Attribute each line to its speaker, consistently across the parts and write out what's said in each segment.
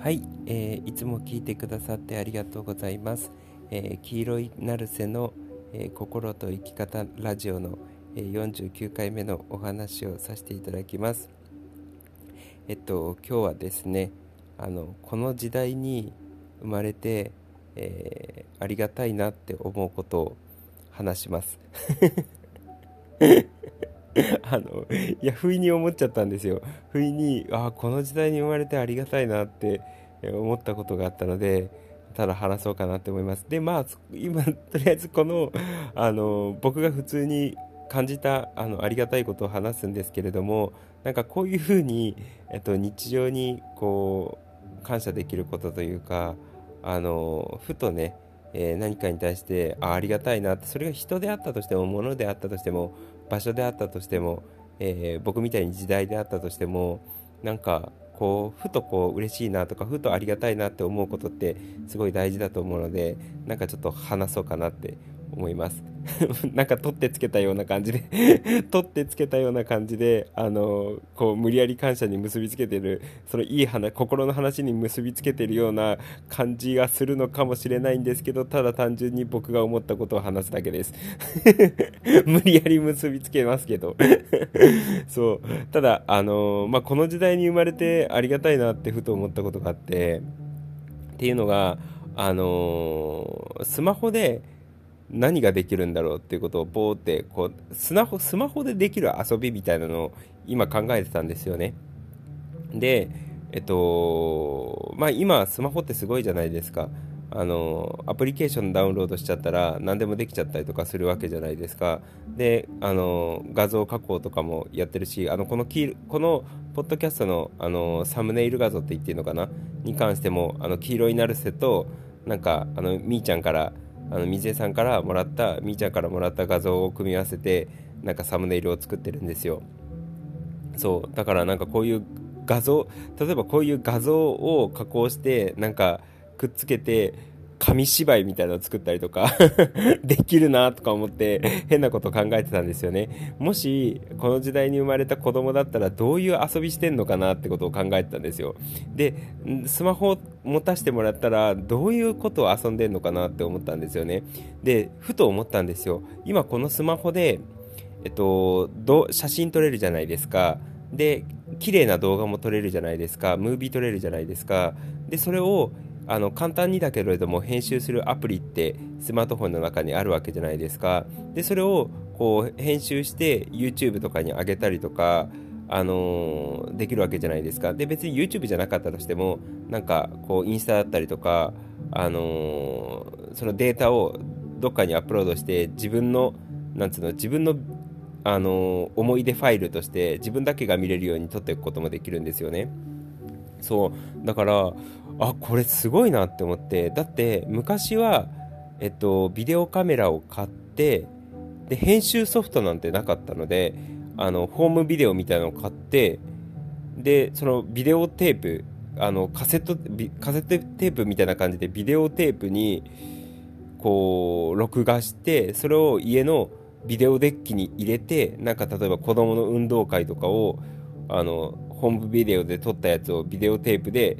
Speaker 1: はい、えー、いつも聞いてくださってありがとうございます。えー、黄色いナルセの、えー、心と生き方ラジオの、えー、49回目のお話をさせていただきます。えっと今日はですね、あのこの時代に生まれて、えー、ありがたいなって思うことを話します。あのいや不意に思っちゃったんですよ。不意にあこの時代に生まれてありがたいなって思ったことがあったのでただ話そうかなって思います。でまあ今 とりあえずこのあの僕が普通に感じたあのありがたいことを話すんですけれどもなんかこういうふうに、えっと、日常にこう感謝できることというかあのふとねえー、何かに対してあありがたいなってそれが人であったとしても物であったとしても場所であったとしても、えー、僕みたいに時代であったとしてもなんかこうふとこう嬉しいなとかふとありがたいなって思うことってすごい大事だと思うのでなんかちょっと話そうかなって思います。なんか取ってつけたような感じで 取ってつけたような感じであのこう無理やり感謝に結びつけてるそのいい話心の話に結びつけてるような感じがするのかもしれないんですけどただ単純に僕が思ったことを話すだけです。無理やり結びつけますけど。そう。ただあの、まあ、この時代に生まれてありがたいなってふと思ったことがあってっていうのがあのスマホで何ができるんだろうっていうことをぼーってこうスマホスマホでできる遊びみたいなのを今考えてたんですよね。でえっとまあ今スマホってすごいじゃないですか。あのアプリケーションダウンロードしちゃったら何でもできちゃったりとかするわけじゃないですか。であの画像加工とかもやってるしあのこのキーこのポッドキャストのあのサムネイル画像って言っていいのかな？に関してもあの黄色いナルセとなんかあのみーちゃんからあの水江さんからもらったみーちゃんからもらった画像を組み合わせてなんかサムネイルを作ってるんですよ。そう。だからなんかこういう画像例えばこういう画像を加工してなんかくっつけて紙芝居みたいなのを作ったりとか できるなとか思って変なこと考えてたんですよね。もしこの時代に生まれた子供だったらどういう遊びしてんのかなってことを考えてたんですよ。でスマホを持たせてもらったらどういうことを遊んでんのかなって思ったんですよね。でふと思ったんですよ。今このスマホでえっと写真撮れるじゃないですか。で綺麗な動画も撮れるじゃないですか。ムービー撮れるじゃないですか。でそれをあの簡単にだけれども編集するアプリってスマートフォンの中にあるわけじゃないですか。でそれをこう編集して YouTube とかに上げたりとかあのー、できるわけじゃないですか。で別に YouTube じゃなかったとしてもなんかこうインスタだったりとかあのー、そのデータをどっかにアップロードして自分のなんつうの自分のあの、思い出ファイルとして自分だけが見れるように撮っていくこともできるんですよね。そう。だからあこれすごいなって思って。だって昔は、えっと、ビデオカメラを買ってで編集ソフトなんてなかったのであのホームビデオみたいなのを買ってでそのビデオテープあのカセットカセットテープみたいな感じでビデオテープにこう録画してそれを家のビデオデッキに入れてなんか例えば子供の運動会とかをあのホームビデオで撮ったやつをビデオテープで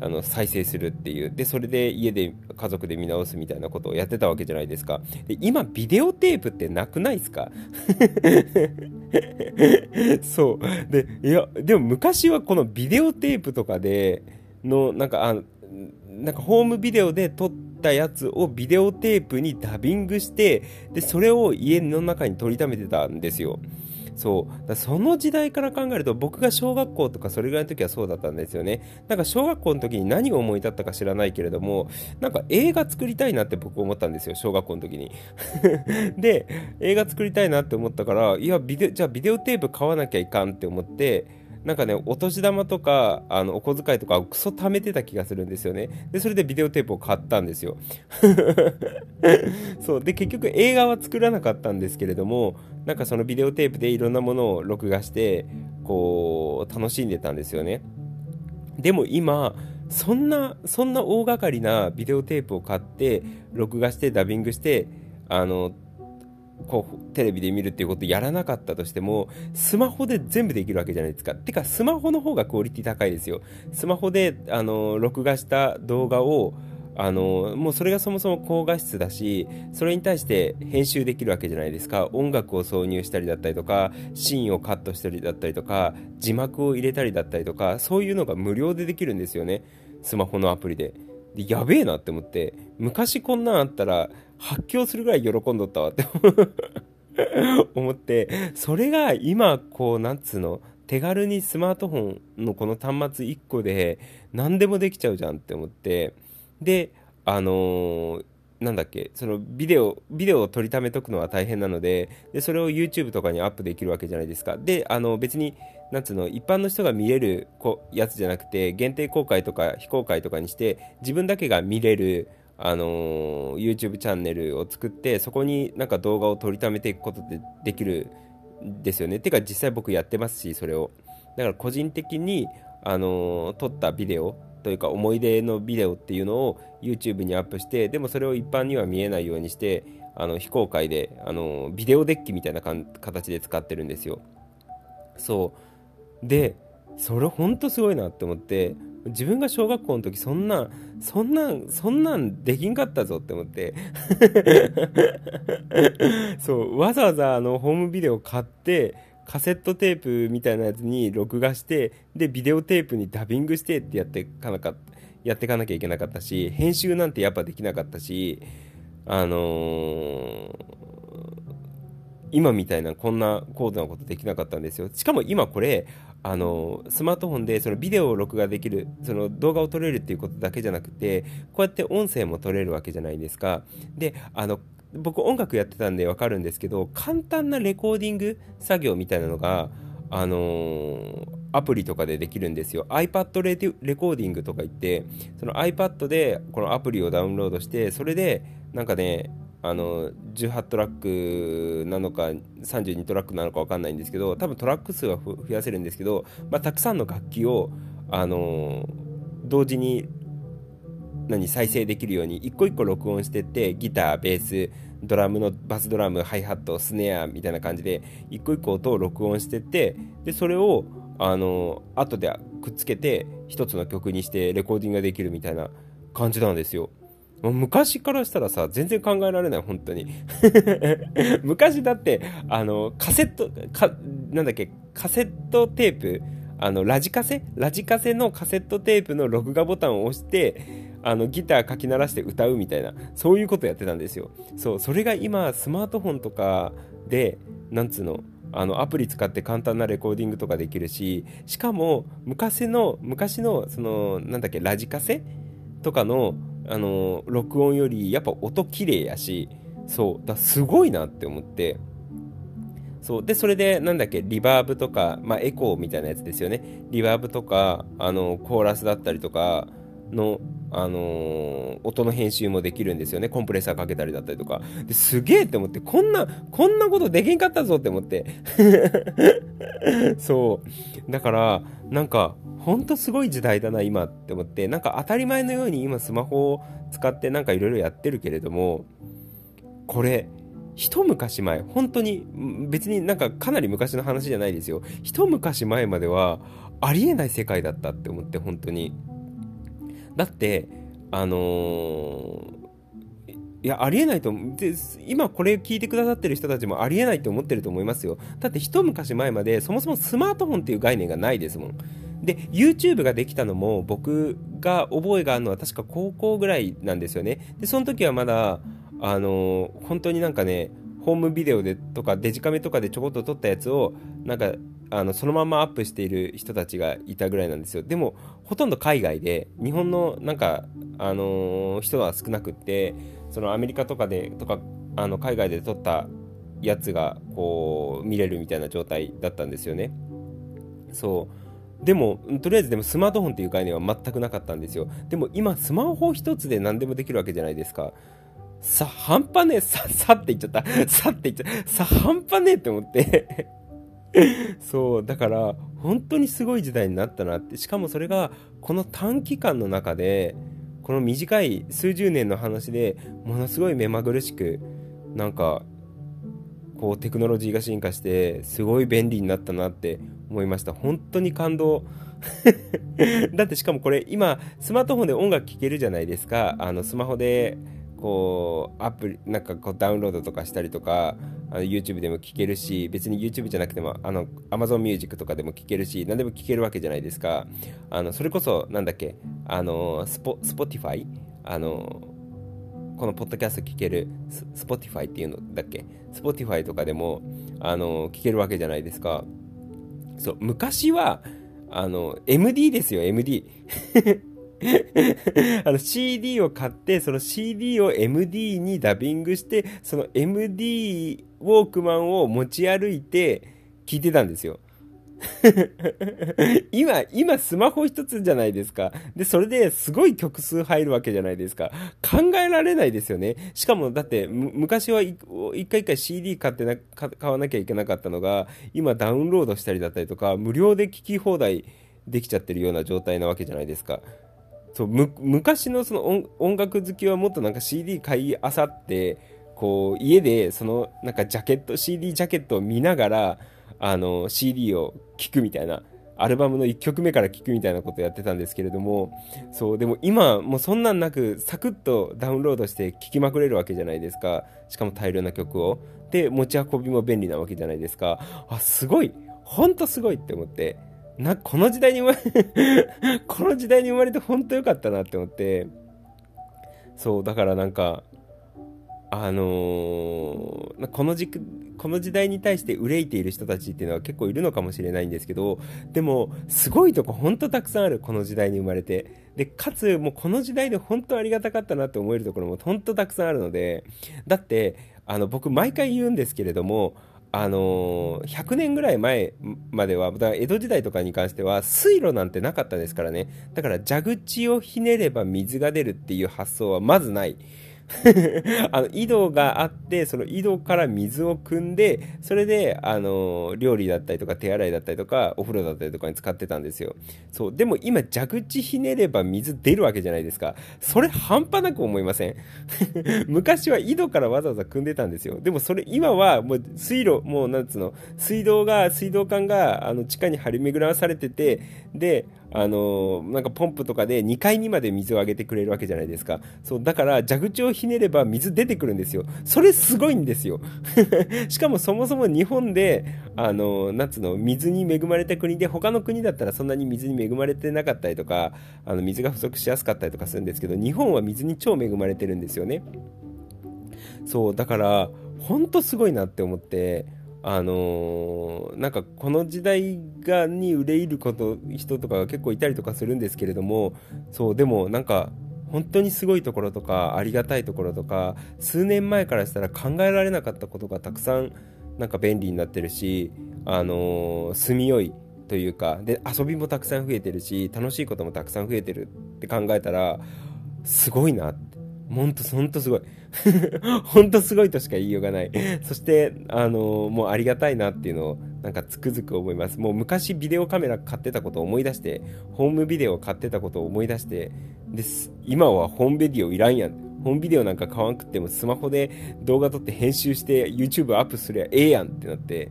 Speaker 1: あの再生するっていう。でそれで家で家族で見直すみたいなことをやってたわけじゃないですか。で今ビデオテープってなくないですか？そう。でいやでも昔はこのビデオテープとかでのなんかあなんかホームビデオで撮ったやつをビデオテープにダビングしてでそれを家の中に取りためてたんですよ。そう。その時代から考えると僕が小学校とかそれぐらいの時はそうだったんですよね。なんか小学校の時に何を思い立ったか知らないけれどもなんか映画作りたいなって僕思ったんですよ小学校の時に。で映画作りたいなって思ったからいやビデじゃあビデオテープ買わなきゃいかんって思ってなんかね、お年玉とか、あの、お小遣いとかクソ貯めてた気がするんですよね。で、それでビデオテープを買ったんですよ。そう。で、結局映画は作らなかったんですけれども、なんかそのビデオテープでいろんなものを録画して、こう、楽しんでたんですよね。でも今、そんな、そんな大掛かりなビデオテープを買って、録画してダビングして、あの、こうテレビで見るっていうことをやらなかったとしてもスマホで全部できるわけじゃないですか。てかスマホの方がクオリティ高いですよ。スマホであの録画した動画をあのもうそれがそもそも高画質だしそれに対して編集できるわけじゃないですか。音楽を挿入したりだったりとかシーンをカットしたりだったりとか字幕を入れたりだったりとかそういうのが無料でできるんですよね。スマホのアプリで。でやべえなって思って。昔こんなんあったら発狂するぐらい喜んどったわって。思って。それが今こうなんつうの？手軽にスマートフォンのこの端末1個で何でもできちゃうじゃんって思って。であのー、なんだっけ？そのビデオビデオを撮りためとくのは大変なので。でそれを YouTube とかにアップできるわけじゃないですか。であの別になんつうの？一般の人が見れるやつじゃなくて限定公開とか非公開とかにして自分だけが見れるあのー、YouTube チャンネルを作ってそこになんか動画を撮りためていくことでできるんですよね。てか実際僕やってますしそれを。だから個人的に、あのー、撮ったビデオというか思い出のビデオっていうのを YouTube にアップしてでもそれを一般には見えないようにしてあの非公開であのビデオデッキみたいな形で使ってるんですよ。そう。でそれほんとすごいなって思って自分が小学校の時そんなそんなそんなんできんかったぞって思って。そうわざわざあのホームビデオ買ってカセットテープみたいなやつに録画してでビデオテープにダビングしてってやってかなかやってかなきゃいけなかったし編集なんてやっぱできなかったしあのー、今みたいなこんな高度なことできなかったんですよ。しかも今これあのスマートフォンでそのビデオを録画できるその動画を撮れるっていうことだけじゃなくてこうやって音声も撮れるわけじゃないですか。であの僕音楽やってたんでわかるんですけど簡単なレコーディング作業みたいなのがあのー、アプリとかでできるんですよ。iPad レレコーディングとか言ってその iPad でこのアプリをダウンロードしてそれでなんかねあの18トラックなのか32トラックなのか分かんないんですけど多分トラック数は増やせるんですけど、まあ、たくさんの楽器を、あの、同時に何再生できるように一個一個録音してってギターベースドラムのバスドラムハイハットスネアみたいな感じで一個一個音を録音してってでそれをあの後でくっつけて一つの曲にしてレコーディングができるみたいな感じなんですよ。昔からしたらさ、全然考えられない、本当に。昔だって、あの、カセット、か、なんだっけ、カセットテープ、あの、ラジカセ？ラジカセのカセットテープの録画ボタンを押して、あのギターかき鳴らして歌うみたいなそういうことやってたんですよ。そうそれが今スマートフォンとかでなんつうのあのアプリ使って簡単なレコーディングとかできるししかも昔の昔のそのなんだっけラジカセ？とかのあの録音よりやっぱ音綺麗やしそうだすごいなって思って。そうでそれでなんだっけリバーブとか、まあ、エコーみたいなやつですよね。リバーブとかあのコーラスだったりとかのあのー、音の編集もできるんですよね。コンプレッサーかけたりだったりとか。ですげえって思って、こんな、こんなことできんかったぞって思って。そう。だから、なんか、ほんとすごい時代だな、今って思って、なんか当たり前のように今スマホを使ってなんかいろいろやってるけれども、これ、一昔前、本当に、別になんかかなり昔の話じゃないですよ。一昔前までは、ありえない世界だったって思って、本当に。だってあのーいや、ありえないと思う。で、今これ聞いてくださってる人たちもありえないと思ってると思いますよ。だって一昔前までそもそもスマートフォンっていう概念がないですもん。で、YouTube ができたのも僕が覚えがあるのは確か高校ぐらいなんですよね。で、その時はまだ、あのー、本当になんかね、ホームビデオでとかデジカメとかでちょこっと撮ったやつを、なんかあのそのままアップしている人たちがいたぐらいなんですよ。でもほとんど海外で日本のなんか、あのー、人は少なくってそのアメリカとかでとかあの海外で撮ったやつがこう見れるみたいな状態だったんですよね。そう。でもとりあえずでもスマートフォンっていう概念は全くなかったんですよ。でも今スマホ一つで何でもできるわけじゃないですか。さ半端ねえささって言っちゃった。さって言っちゃったさ半端ねえって思って。そう、だから、本当にすごい時代になったなって、しかもそれが、この短期間の中で、この短い数十年の話でものすごい目まぐるしく、なんか、こうテクノロジーが進化してすごい便利になったなって思いました。本当に感動。だってしかもこれ今スマートフォンで音楽聴けるじゃないですか。あのスマホでこうアプリなんかこうダウンロードとかしたりとかあの YouTube でも聴けるし別に YouTube じゃなくてもあの Amazon Music とかでも聴けるし何でも聴けるわけじゃないですか。あのそれこそなんだっけあのスポ Spotify あのこのポッドキャスト聴ける Spotify っていうのだっけ？ Spotify とかでもあの聞けるわけじゃないですか。そう昔はあの MD ですよ MD あの CD を買って、その CD を MD にダビングして、その MD ウォークマンを持ち歩いて聞いてたんですよ。今、今スマホ一つじゃないですか。で、それですごい曲数入るわけじゃないですか。考えられないですよね。しかもだって、昔は一回一回 CD 買ってな、買わなきゃいけなかったのが、今ダウンロードしたりだったりとか、無料で聴き放題できちゃってるような状態なわけじゃないですか。そう昔のその音楽好きはもっとなんか CD 買いあさってこう家でそのなんかジャケット CD ジャケットを見ながらあの CD を聴くみたいなアルバムの1曲目から聴くみたいなことをやってたんですけれどもそうでも今もうそんなんなくサクッとダウンロードして聴きまくれるわけじゃないですか。しかも大量な曲を。で持ち運びも便利なわけじゃないですか。あすごい！ほんとすごいって思って。な、この時代に生まれ この時代に生まれて本当良かったなって思って、そう、だからなんか、あのー、この時この時代に対して憂いている人たちっていうのは結構いるのかもしれないんですけど、でも、すごいとこ本当たくさんある、この時代に生まれて。で、かつ、もうこの時代で本当ありがたかったなって思えるところも本当たくさんあるので、だって、あの、僕毎回言うんですけれども、あのー、100年ぐらい前までは、だ江戸時代とかに関しては水路なんてなかったですからね。だから蛇口をひねれば水が出るっていう発想はまずない。あの井戸があってその井戸から水を汲んでそれであの料理だったりとか手洗いだったりとかお風呂だったりとかに使ってたんですよ。そうでも今蛇口ひねれば水出るわけじゃないですか。それ半端なく思いません。昔は井戸からわざわざ汲んでたんですよ。でもそれ今はもう水路もうなんつうの水道が水道管があの地下に張り巡らされててであのなんかポンプとかで2階にまで水をあげてくれるわけじゃないですか。そう、だから蛇口をひねれば水出てくるんですよ。それすごいんですよ。しかもそもそも日本で、あのなんつうの、水に恵まれた国で、他の国だったらそんなに水に恵まれてなかったりとか、あの水が不足しやすかったりとかするんですけど、日本は水に超恵まれてるんですよね。そう、だから、ほんとすごいなって思って、あのー、なんかこの時代がに憂いること人とかが結構いたりとかするんですけれどもそうでもなんか本当にすごいところとかありがたいところとか数年前からしたら考えられなかったことがたくさんなんか便利になってるし、あのー、住みよいというかで遊びもたくさん増えてるし楽しいこともたくさん増えてるって考えたらすごいなってほんと、ほんとすごい。ほんとすごいとしか言いようがない。そして、あの、もうありがたいなっていうのを、なんかつくづく思います。もう昔ビデオカメラ買ってたことを思い出して、ホームビデオ買ってたことを思い出して、です。今はホームビデオいらんやん。ホームビデオなんか買わんくってもスマホで動画撮って編集して YouTube アップすりゃええやんってなって、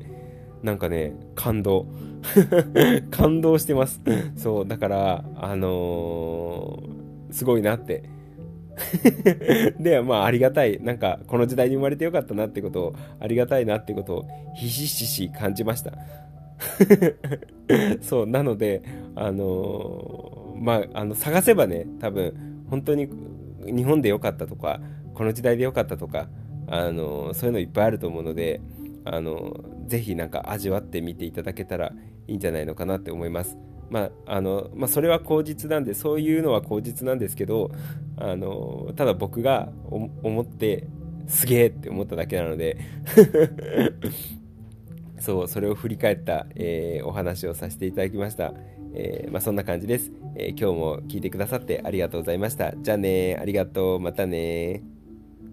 Speaker 1: なんかね、感動。感動してます。そう、だから、あのー、すごいなってで、まあ、ありがたい。なんか、この時代に生まれてよかったなってことを、ありがたいなってことを、ひしひし感じました。そう、なので、あのー、まあ、あの、探せばね、多分、本当に日本でよかったとか、この時代でよかったとか、あのー、そういうのいっぱいあると思うので、あのー、ぜひなんか味わってみていただけたらいいんじゃないのかなって思います。まああのまあ、それは口実なんでそういうのは口実なんですけどあのただ僕が思ってすげえって思っただけなので そうそれを振り返った、えー、お話をさせていただきました、えー、まあ、そんな感じです、えー、今日も聞いてくださってありがとうございました。じゃあねありがとう。またね